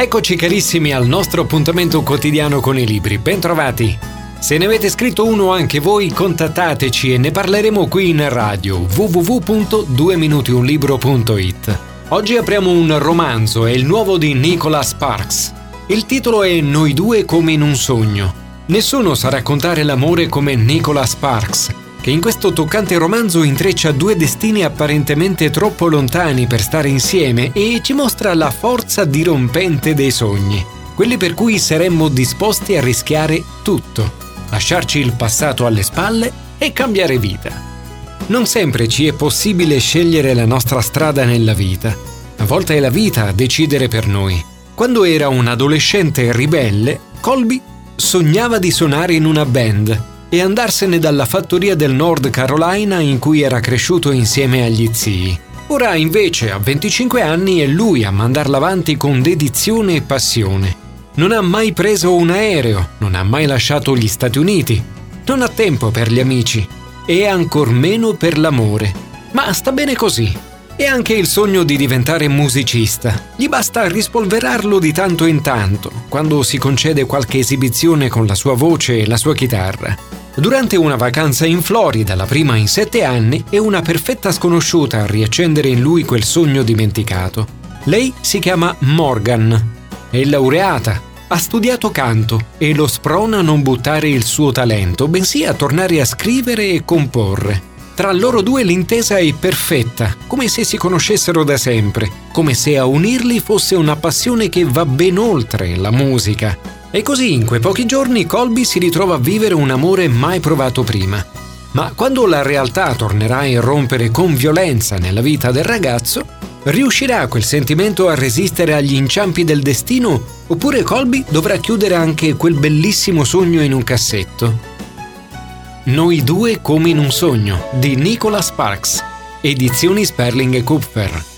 Eccoci carissimi al nostro appuntamento quotidiano con i libri, bentrovati! Se ne avete scritto uno anche voi, contattateci e ne parleremo qui in radio www.dueminutiunlibro.it. Oggi apriamo un romanzo, è il nuovo di Nicholas Sparks. Il titolo è Noi due come in un sogno. Nessuno sa raccontare l'amore come Nicholas Sparks, che in questo toccante romanzo intreccia due destini apparentemente troppo lontani per stare insieme e ci mostra la forza dirompente dei sogni, quelli per cui saremmo disposti a rischiare tutto, lasciarci il passato alle spalle e cambiare vita. Non sempre ci è possibile scegliere la nostra strada nella vita. A volte è la vita a decidere per noi. Quando era un adolescente ribelle, Colby sognava di suonare in una band e andarsene dalla fattoria del North Carolina in cui era cresciuto insieme agli zii. Ora invece a 25 anni è lui a mandarla avanti con dedizione e passione. Non ha mai preso un aereo, non ha mai lasciato gli Stati Uniti, non ha tempo per gli amici e ancor meno per l'amore. Ma sta bene così. E anche il sogno di diventare musicista. Gli basta rispolverarlo di tanto in tanto, quando si concede qualche esibizione con la sua voce e la sua chitarra. Durante una vacanza in Florida, la prima in sette anni, è una perfetta sconosciuta a riaccendere in lui quel sogno dimenticato. Lei si chiama Morgan, è laureata, ha studiato canto e lo sprona a non buttare il suo talento, bensì a tornare a scrivere e comporre. Tra loro due l'intesa è perfetta, come se si conoscessero da sempre, come se a unirli fosse una passione che va ben oltre la musica. E così in quei pochi giorni Colby si ritrova a vivere un amore mai provato prima. Ma quando la realtà tornerà a irrompere con violenza nella vita del ragazzo, riuscirà quel sentimento a resistere agli inciampi del destino oppure Colby dovrà chiudere anche quel bellissimo sogno in un cassetto? Noi due come in un sogno di Nicholas Sparks, edizioni Sperling e Kupfer.